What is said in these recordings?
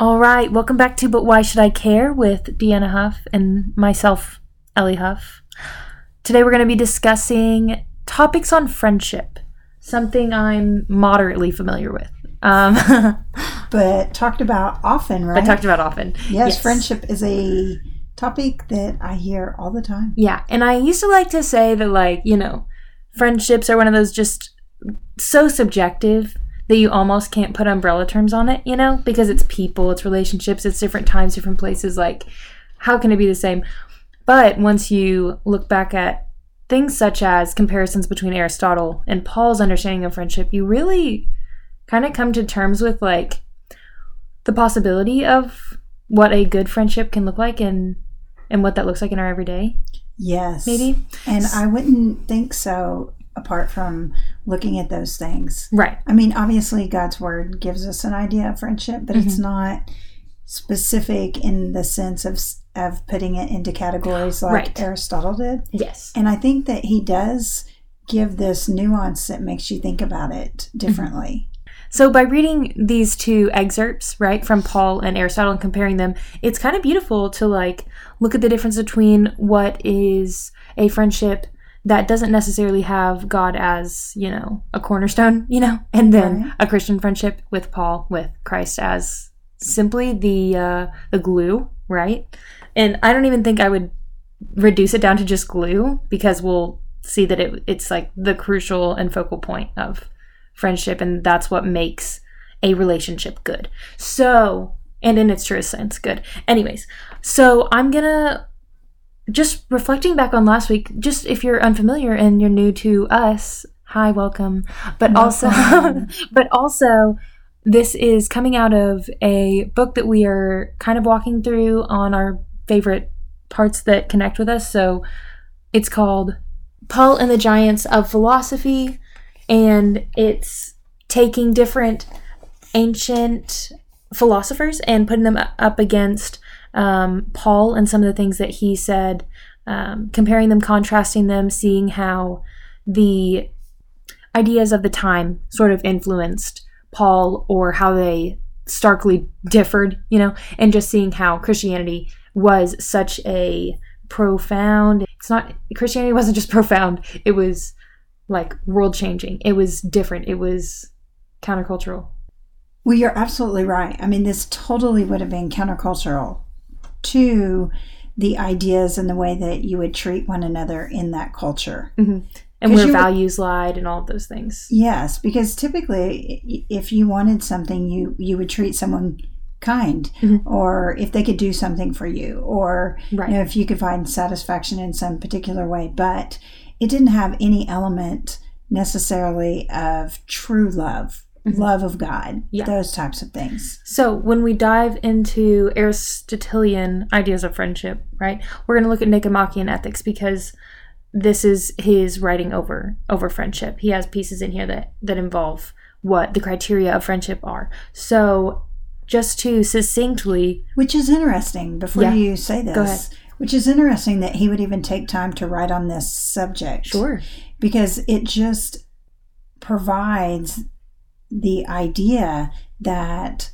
All right, welcome back to But Why Should I Care with Deanna Huff and myself, Ellie Huff. Today we're going to be discussing topics on friendship, something I'm moderately familiar with. Um, but talked about often, right? but talked about often. yes, friendship is a topic that I hear all the time. Yeah, and I used to like to say that, like, you know, friendships are one of those just so subjective that you almost can't put umbrella terms on it, you know, because it's people, it's relationships, it's different times, different places. Like, how can it be the same? But once you look back at things such as comparisons between Aristotle and Paul's understanding of friendship, you really kind of come to terms with like the possibility of what a good friendship can look like and and what that looks like in our everyday. Yes. Maybe. And I wouldn't think so apart from looking at those things. Right. I mean, obviously, God's word gives us an idea of friendship, but it's Mhm. not specific in the sense of of putting it into categories like Right. Aristotle did. Yes. And I think that he does give this nuance that makes you think about it differently. So by reading these two excerpts, right, from Paul and Aristotle and comparing them, it's kind of beautiful to like look at the difference between what is a friendship that doesn't necessarily have God as, you know, a cornerstone, you know, and then Right. a Christian friendship with Paul with Christ as simply the uh the glue, right? And I don't even think I would reduce it down to just glue because we'll see that it it's like the crucial and focal point of friendship and that's what makes a relationship good. So, and in its truest sense, good. Anyways, so I'm gonna just reflecting back on last week, just if you're unfamiliar and you're new to us, hi, welcome. But also, but also, this is coming out of a book that we are kind of walking through on our favorite parts that connect with us. So it's called Paul and the Giants of Philosophy, and it's taking different ancient philosophers and putting them up against um, Paul and some of the things that he said, um, comparing them, contrasting them, seeing how the ideas of the time sort of influenced Paul or how they starkly differed, you know, and just seeing how Christianity was such a profound it's not Christianity wasn't just profound, it was like world changing. It was different. It was countercultural. Well, you're absolutely right. I mean, this totally would have been countercultural to the ideas and the way that you would treat one another in that culture. and where you would- values lied and all of those things. Yes, because typically, if you wanted something, you you would treat someone kind, Mhm. or if they could do something for you, or Right. you know, if you could find satisfaction in some particular way. But it didn't have any element necessarily of true love, Mhm. love of God, Yeah. those types of things. So, when we dive into Aristotelian ideas of friendship, right, we're going to look at Nicomachean ethics because this is his writing over over friendship. He has pieces in here that that involve what the criteria of friendship are. So, just to succinctly, Which is interesting. Before Yeah. you say this, which is interesting that he would even take time to write on this subject. sure, because it just provides the idea that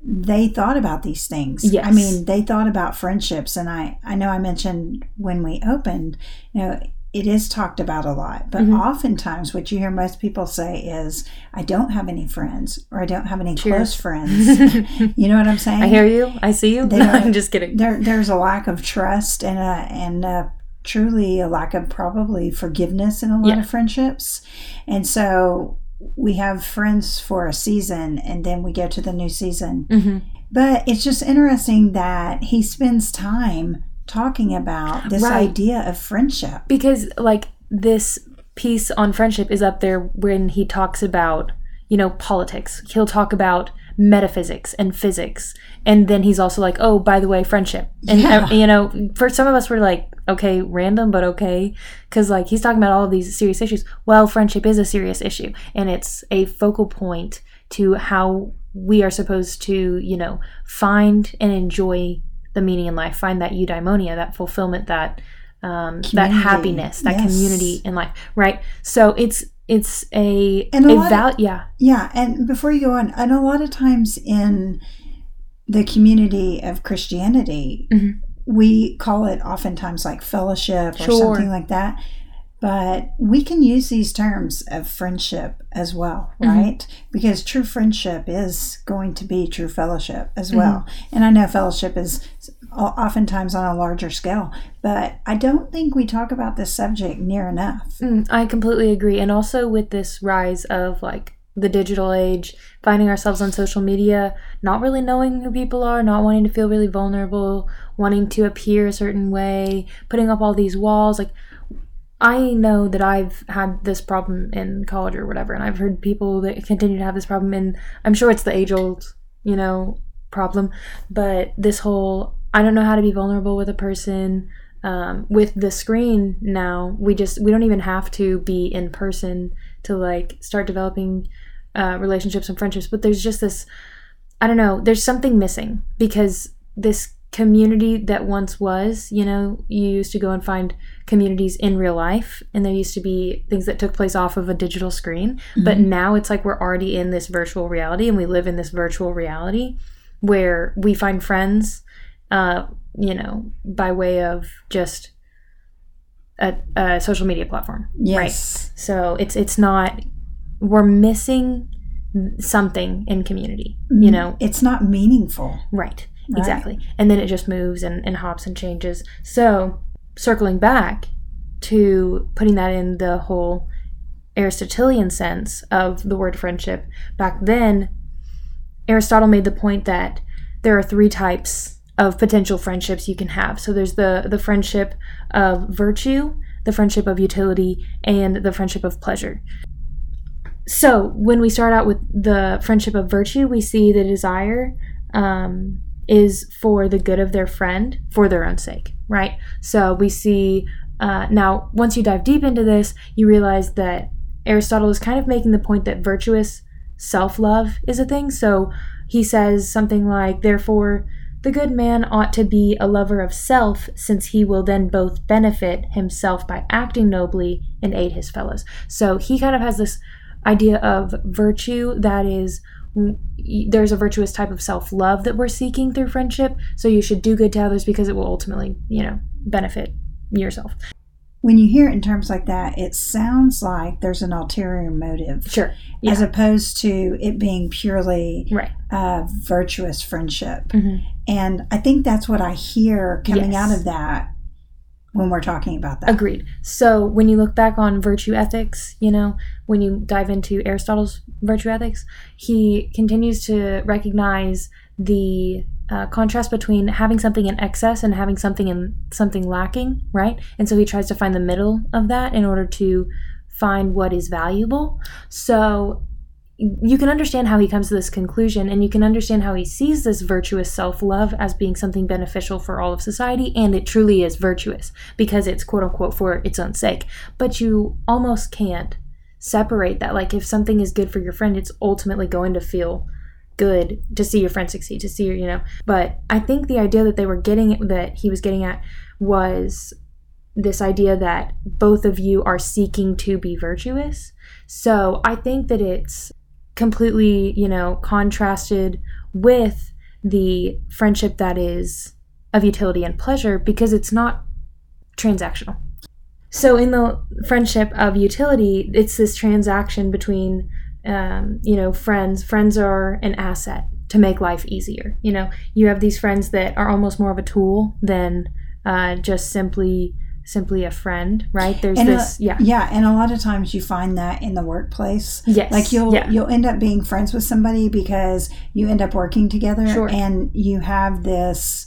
they thought about these things. Yes. I mean, they thought about friendships and I I know I mentioned when we opened, you know, it is talked about a lot, but Mhm. oftentimes what you hear most people say is I don't have any friends or I don't have any Cheers. close friends. you know what I'm saying? I hear you. I see you. I'm just kidding. there there's a lack of trust and a and a, truly a lack of probably forgiveness in a lot Yeah. of friendships and so we have friends for a season and then we go to the new season. Hmm but it's just interesting that he spends time talking about this Right. idea of friendship. Because like this piece on friendship is up there when he talks about you know politics. He'll talk about metaphysics and physics. And then he's also like oh by the way friendship. And Yeah. uh, you know for some of us we're like okay random but okay. Because like he's talking about all of these serious issues. Well friendship is a serious issue and it's a focal point to how we are supposed to you know find and enjoy the meaning in life find that eudaimonia that fulfillment that um, that happiness that Yes. community in life right? So it's it's a And a a lot of- val- yeah Yeah, and before you go on, and a lot of times in the community of Christianity, Mhm. we call it oftentimes like fellowship or Sure. something like that. But we can use these terms of friendship as well, Mhm. right? Because true friendship is going to be true fellowship as Mm-hmm. well. And I know fellowship is oftentimes on a larger scale, but I don't think we talk about this subject near enough. Mm, I completely agree. And also with this rise of like the digital age, finding ourselves on social media, not really knowing who people are, not wanting to feel really vulnerable, wanting to appear a certain way, putting up all these walls. Like, I know that I've had this problem in college or whatever, and I've heard people that continue to have this problem, and I'm sure it's the age old, you know, problem. But this whole, I don't know how to be vulnerable with a person um, with the screen now. We just we don't even have to be in person to like start developing uh, relationships and friendships but there's just this i don't know there's something missing because this community that once was you know you used to go and find communities in real life and there used to be things that took place off of a digital screen but now it's like we're already in this virtual reality and we live in this virtual reality where we find friends uh, you know, by way of just a, a social media platform. Yes. So it's it's not we're missing something in community. You know, It's not meaningful. right. Exactly. And then it just moves and, and hops and changes. So circling back to putting that in the whole Aristotelian sense of the word friendship, back then Aristotle made the point that there are three types of potential friendships you can have. So there's the the friendship of virtue, the friendship of utility, and the friendship of pleasure. So when we start out with the friendship of virtue, we see the desire um, is for the good of their friend for their own sake, right? So we see uh, now once you dive deep into this, you realize that Aristotle is kind of making the point that virtuous self love is a thing. So he says something like, therefore, the good man ought to be a lover of self, since he will then both benefit himself by acting nobly and aid his fellows. So he kind of has this idea of virtue that is there's a virtuous type of self-love that we're seeking through friendship so you should do good to others because it will ultimately you know benefit yourself When you hear it in terms like that, it sounds like there's an ulterior motive. sure yeah As opposed to it being purely right a virtuous friendship. Mhm. And I think that's what I hear coming Yes. out of that when we're talking about that. Agreed. So when you look back on virtue ethics, you know, when you dive into Aristotle's virtue ethics, he continues to recognize the uh, contrast between having something in excess and having something in something lacking, right? And so he tries to find the middle of that in order to find what is valuable. So you can understand how he comes to this conclusion and you can understand how he sees this virtuous self-love as being something beneficial for all of society and it truly is virtuous because it's quote unquote for its own sake. But you almost can't separate that. Like if something is good for your friend it's ultimately going to feel good to see your friend succeed to see your you know. But i think the idea that they were getting that he was getting at was this idea that both of you are seeking to be virtuous. So i think that it's completely, you know, contrasted with the friendship that is of utility and pleasure because it's not transactional. So in the friendship of utility, it's this transaction between, um, you know, friends. Friends are an asset to make life easier. You know, you have these friends that are almost more of a tool than uh, just simply simply a friend, right? There's And a- this, yeah, Yeah, and a lot of times you find that in the workplace. yes, Like you'll yeah. you'll end up being friends with somebody because you end up working together Sure. and you have this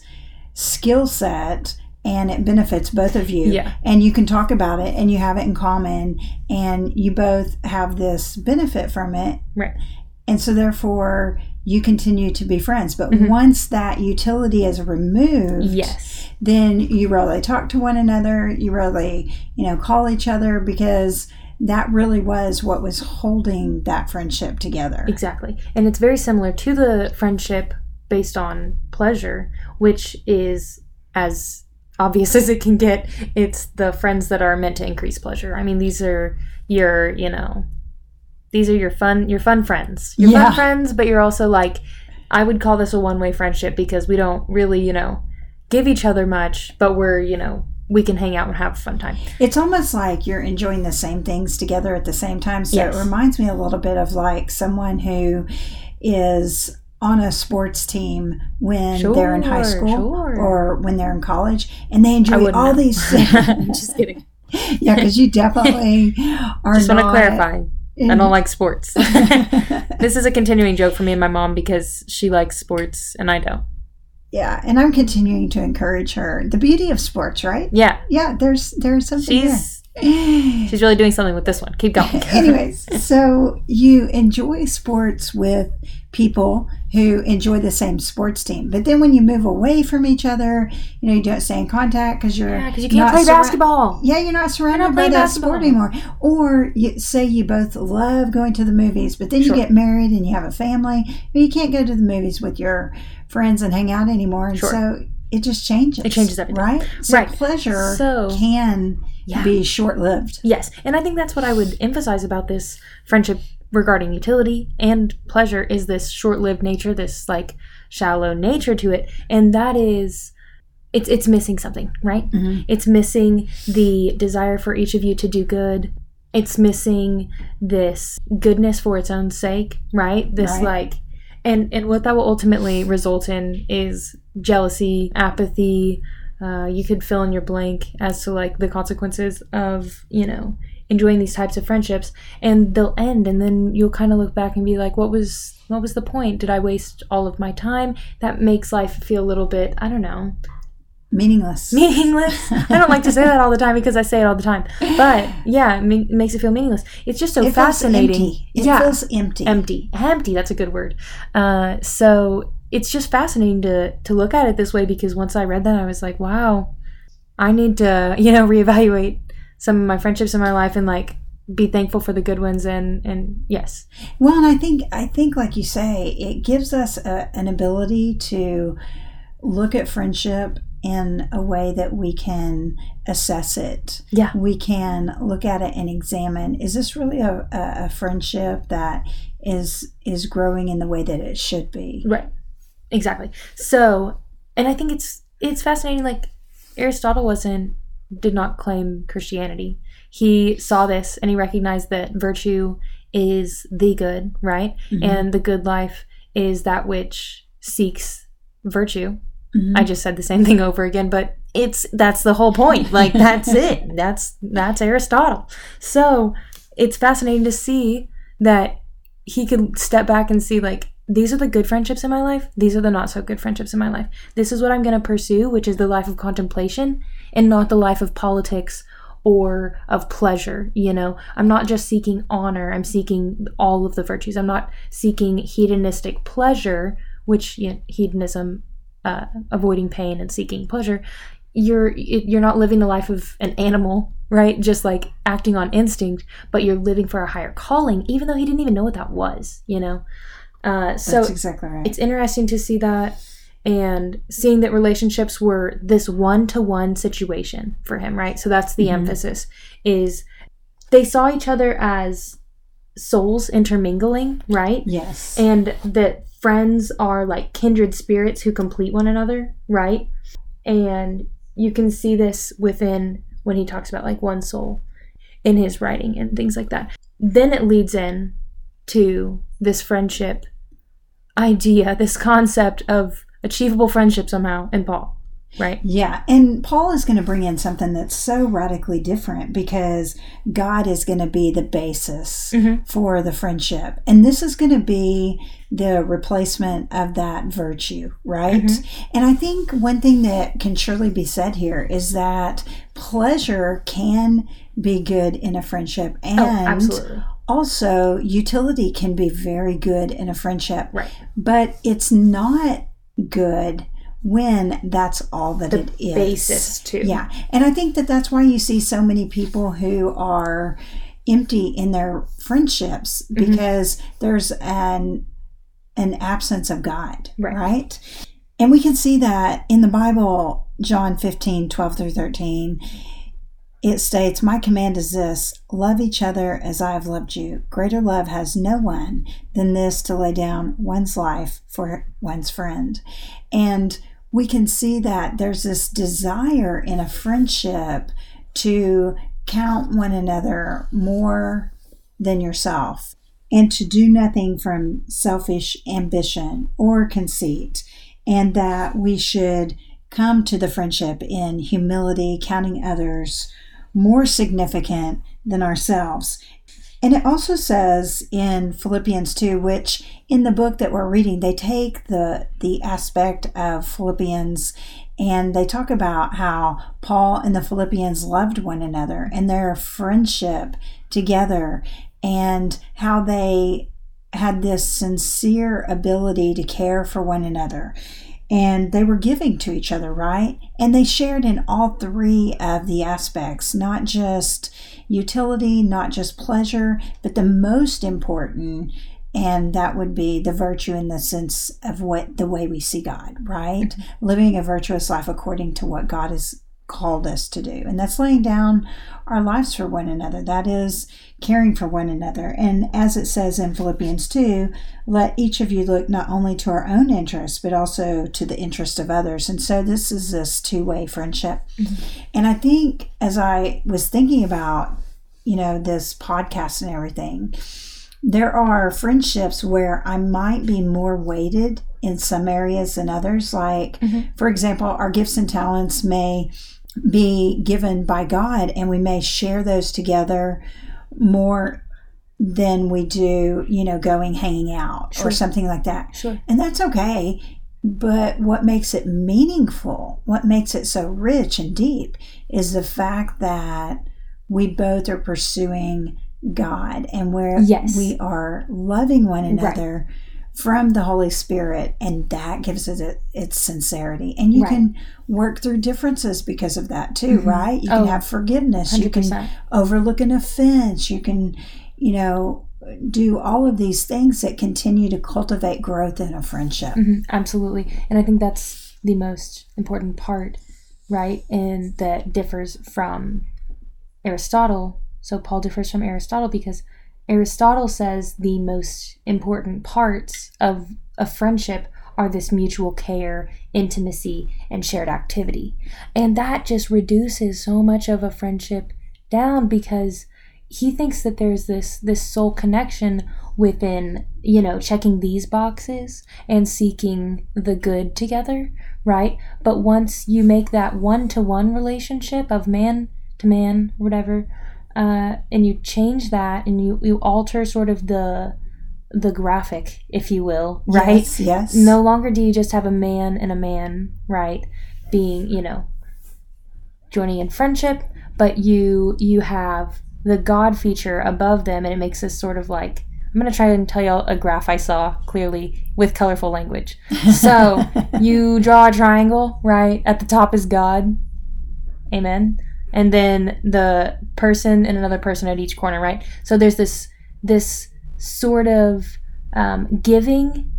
skill set and it benefits both of you. Yeah. And you can talk about it and you have it in common and you both have this benefit from it. Right. And so therefore you continue to be friends. But Mhm. once that utility is removed, Yes. then you really talk to one another you really you know call each other because that really was what was holding that friendship together Exactly. And it's very similar to the friendship based on pleasure, which is as obvious as it can get. It's the friends that are meant to increase pleasure. I mean, these are your, you know, these are your fun your fun friends. Your Yeah. fun friends, but you're also like I would call this a one way friendship because we don't really, you know, give each other much, but we're, you know, we can hang out and have a fun time. It's almost like you're enjoying the same things together at the same time. So Yes. it reminds me a little bit of like someone who is on a sports team when they're in high school sure. or when they're in college and they enjoy all know. these things. Just kidding. yeah, because you definitely are Just want to clarify. I don't mm-hmm. like sports. this is a continuing joke for me and my mom because she likes sports and I don't. yeah, and I'm continuing to encourage her. The beauty of sports, right? Yeah, Yeah, there's there's something she's there. she's really doing something with this one. Keep going. Anyways, so you enjoy sports with people who enjoy the same sports team, but then when you move away from each other, you know you don't stay in contact because you're yeah, because you can't play surra- basketball. Yeah, you're not surrounded by that sport anymore. Or you say you both love going to the movies, but then Sure. you get married and you have a family, but you can't go to the movies with your friends and hang out anymore, and Sure. so it just changes. It changes everything. right? So Right. pleasure So- can Yeah. be short lived. Yes, and I think that's what I would emphasize about this friendship regarding utility and pleasure is this short-lived nature, this like shallow nature to it, and that is it's it's missing something, right? Mhm. It's missing the desire for each of you to do good. It's missing this goodness for its own sake, right? This Right. like and and what that will ultimately result in is jealousy, apathy, uh, you could fill in your blank as to like the consequences of you know enjoying these types of friendships and they'll end and then you'll kind of look back and be like what was what was the point? Did i waste all of my time? That makes life feel a little bit i don't know. Meaningless. meaningless? I don't like to say that all the time because i say it all the time. But yeah it ma- makes it feel meaningless. It's just so it feels fascinating. empty. It yeah. feels empty. empty. Empty that's a good word. Uh, so it's just fascinating to to look at it this way because once i read that i was like wow i need to you know reevaluate some of my friendships in my life and like be thankful for the good ones and and yes Well, and I think I think, like you say, it gives us a, an ability to look at friendship in a way that we can assess it. Yeah. we can look at it and examine: is this really a, a, a friendship that is is growing in the way that it should be? right exactly so and i think it's it's fascinating like aristotle wasn't did not claim christianity. He saw this and he recognized that virtue is the good right? Mhm. and the good life is that which seeks virtue. Mhm. i just said the same thing over again but it's that's the whole point. Like that's it. That's that's aristotle. So it's fascinating to see that he could step back and see like these are the good friendships in my life. These are the not so good friendships in my life. This is what i'm going to pursue which is the life of contemplation and not the life of politics or of pleasure you know? I'm not just seeking honor i'm seeking all of the virtues. I'm not seeking hedonistic pleasure which you know, hedonism uh, avoiding pain and seeking pleasure you're you're not living the life of an animal right? Just like acting on instinct but you're living for a higher calling even though he didn't even know what that was you know? Uh, so That's exactly right. it's interesting to see that and seeing that relationships were this one-to-one situation for him right so that's the Mhm. emphasis is they saw each other as souls intermingling right yes. and that friends are like kindred spirits who complete one another right and you can see this within when he talks about like one soul in his writing and things like that then it leads in to this friendship idea this concept of achievable friendship somehow in paul right Yeah, and Paul is going to bring in something that's so radically different because God is going to be the basis Mhm. for the friendship. And this is going to be the replacement of that virtue, right? Mm-hmm. And I think one thing that can surely be said here is that pleasure can be good in a friendship and oh absolutely also utility can be very good in a friendship right but it's not good when that's all that the it is. basis too Yeah. And I think that that's why you see so many people who are empty in their friendships Mm-hmm. because there's an an absence of God, Right. right? And we can see that in the Bible, John 15, 12 through 13. It states, My command is this love each other as I have loved you. Greater love has no one than this to lay down one's life for one's friend. And we can see that there's this desire in a friendship to count one another more than yourself and to do nothing from selfish ambition or conceit, and that we should come to the friendship in humility, counting others more significant than ourselves. And it also says in Philippians 2, which in the book that we're reading, they take the, the aspect of Philippians and they talk about how Paul and the Philippians loved one another and their friendship together and how they had this sincere ability to care for one another and they were giving to each other, right? And they shared in all three of the aspects, not just utility, not just pleasure, but the most important, and that would be the virtue in the sense of what the way we see God, right? Mm-hmm. Living a virtuous life according to what God is called us to do. And that's laying down our lives for one another. That is caring for one another. And as it says in Philippians 2, let each of you look not only to our own interests, but also to the interest of others. And so this is this two way friendship. Mm-hmm. And I think as I was thinking about, you know, this podcast and everything, there are friendships where I might be more weighted in some areas than others. Like, mm-hmm. for example, our gifts and talents may be given by God, and we may share those together more than we do, you know, going hanging out sure. or something like that. Sure. And that's okay. But what makes it meaningful, what makes it so rich and deep, is the fact that we both are pursuing God and where yes. we are loving one another. Right from the Holy Spirit, and that gives it its sincerity. And you right. can work through differences because of that too, mm-hmm. right? You can oh, have forgiveness. 100%. You can overlook an offense. You can, you know, do all of these things that continue to cultivate growth in a friendship. Mm-hmm. Absolutely. And I think that's the most important part, right? And that differs from Aristotle. So Paul differs from Aristotle because Aristotle says the most important parts of a friendship are this mutual care, intimacy, and shared activity. And that just reduces so much of a friendship down because he thinks that there's this this soul connection within, you know, checking these boxes and seeking the good together, right? But once you make that one-to-one relationship of man to man, whatever, uh, and you change that and you, you alter sort of the the graphic, if you will, right? Yes, yes. No longer do you just have a man and a man, right? Being, you know, joining in friendship, but you you have the God feature above them, and it makes this sort of like I'm gonna try and tell you a graph I saw clearly with colorful language. So you draw a triangle, right? At the top is God. Amen and then the person and another person at each corner, right? So there's this this sort of um, giving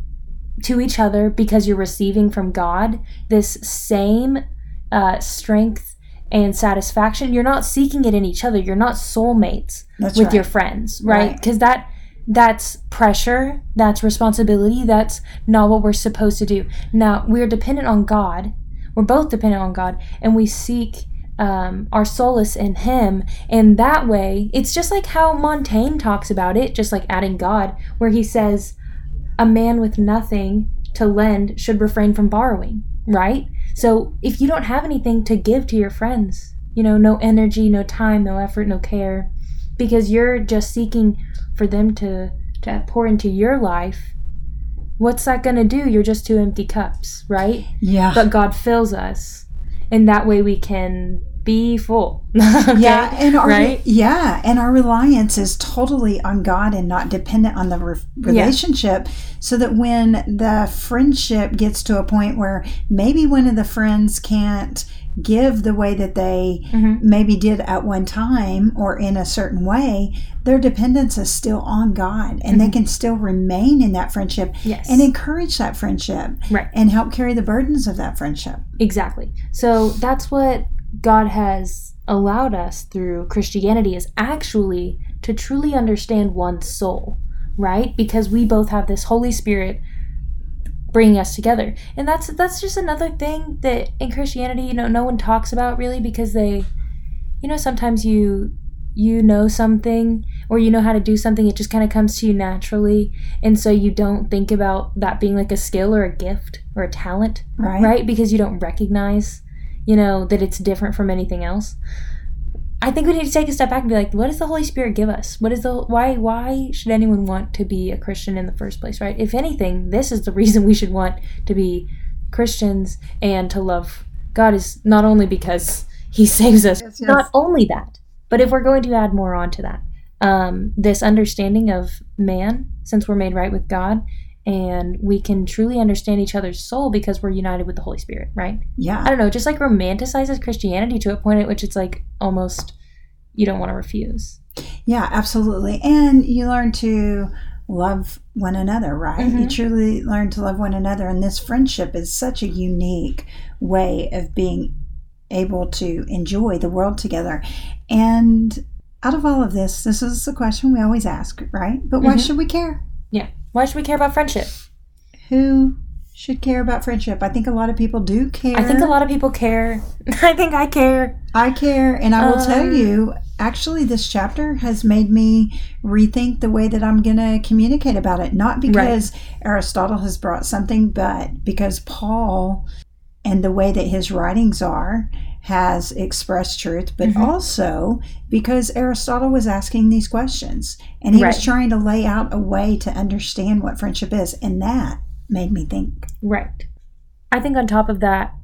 to each other because you're receiving from God this same uh, strength and satisfaction. You're not seeking it in each other. You're not soulmates that's with right. your friends, right? Because right. that that's pressure, that's responsibility, that's not what we're supposed to do. Now, we're dependent on God. We're both dependent on God, and we seek um, our solace in Him. And that way, it's just like how Montaigne talks about it, just like adding God, where he says, a man with nothing to lend should refrain from borrowing, right? So if you don't have anything to give to your friends, you know, no energy, no time, no effort, no care, because you're just seeking for them to, to pour into your life, what's that going to do? You're just two empty cups, right? Yeah. But God fills us. And that way we can be full. okay? Yeah, and our, right? Yeah, and our reliance is totally on God and not dependent on the re- relationship. Yeah. So that when the friendship gets to a point where maybe one of the friends can't give the way that they mm-hmm. maybe did at one time or in a certain way, their dependence is still on God and mm-hmm. they can still remain in that friendship yes. and encourage that friendship right. and help carry the burdens of that friendship. Exactly. So that's what God has allowed us through Christianity is actually to truly understand one's soul, right? Because we both have this Holy Spirit bringing us together. And that's that's just another thing that in Christianity, you know, no one talks about really because they you know, sometimes you you know something or you know how to do something it just kind of comes to you naturally and so you don't think about that being like a skill or a gift or a talent Right. right because you don't recognize you know that it's different from anything else. I think we need to take a step back and be like what does the holy spirit give us? What is the why why should anyone want to be a christian in the first place right? If anything this is the reason we should want to be christians and to love god is not only because he saves us Yes, yes. not only that but if we're going to add more on to that um, this understanding of man since we're made right with god and we can truly understand each other's soul because we're united with the holy spirit right Yeah. I don't know, just like romanticizes Christianity to a point at which it's like almost you don't want to refuse. Yeah, absolutely. And you learn to love one another, right? You Mhm. truly learn to love one another. And this friendship is such a unique way of being able to enjoy the world together. And out of all of this, this is the question we always ask, right? But why Mhm. should we care? Yeah. Why should we care about friendship? Who should care about friendship? I think a lot of people do care. I think a lot of people care. I think I care. I care, and I will tell Um, you, actually, this chapter has made me rethink the way that I'm going to communicate about it. Not because Aristotle has brought something, but because Paul and the way that his writings are has expressed truth, but Mhm. also because Aristotle was asking these questions and he Right. was trying to lay out a way to understand what friendship is. And that made me think. Right. I think on top of that,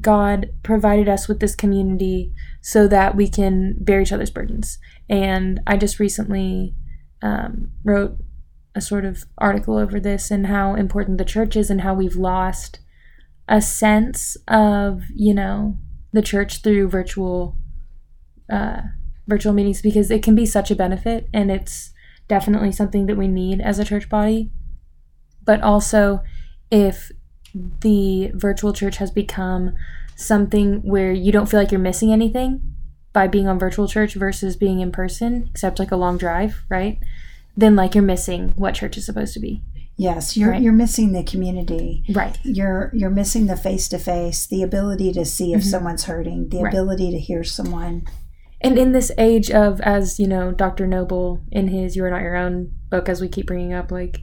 God provided us with this community so that we can bear each other's burdens. And I just recently um, wrote a sort of article over this and how important the church is and how we've lost a sense of, you know, the church through virtual uh, virtual meetings because it can be such a benefit and it's definitely something that we need as a church body. But also, if the virtual church has become something where you don't feel like you're missing anything by being on virtual church versus being in person, except like a long drive, right? Then like you're missing what church is supposed to be. Yes, you're Right. you're missing the community. Right. You're you're missing the face to face, the ability to see if Mhm. someone's hurting, the Right. ability to hear someone. And in this age of, as you know, Dr. Noble in his You Are Not Your Own book, as we keep bringing up, like,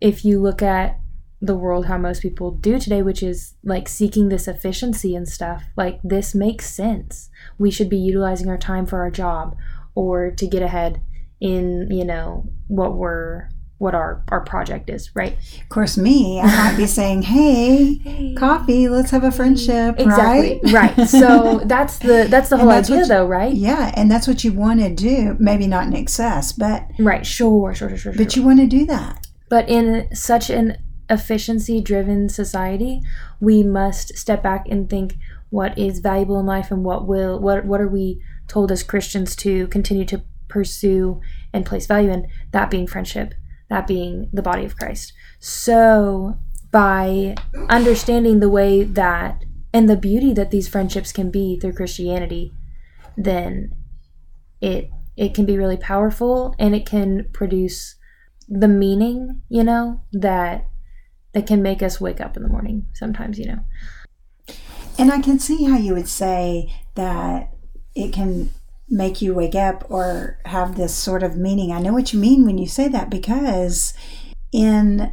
if you look at the world how most people do today, which is like seeking this efficiency and stuff, like, this makes sense. We should be utilizing our time for our job or to get ahead in, you know, what we're, what our, our project is, right? Of course, me, I might be saying, "Hey, coffee, let's have a friendship." Exactly. Right. Right. So that's the, that's the whole idea you- though, right? Yeah, and that's what you want to do. Maybe not in excess, but Right. Sure, sure, sure, sure. but sure. you want to do that. But in such an efficiency driven society, we must step back and think what is valuable in life and what will what what are we told as Christians to continue to pursue and place value in that being friendship, that being the body of Christ. So by understanding the way that and the beauty that these friendships can be through Christianity, then it it can be really powerful and it can produce the meaning, you know, that that can make us wake up in the morning sometimes, you know. And I can see how you would say that it can make you wake up or have this sort of meaning. I know what you mean when you say that because in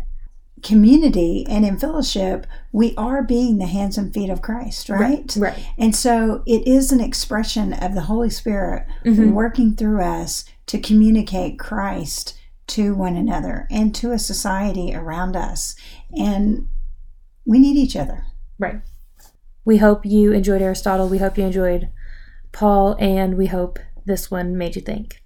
community and in fellowship, we are being the hands and feet of Christ, right? Right. And so it is an expression of the Holy Spirit Mhm. working through us to communicate Christ to one another and to a society around us. And we need each other. Right. We hope you enjoyed Aristotle. We hope you enjoyed Paul, and we hope this one made you think.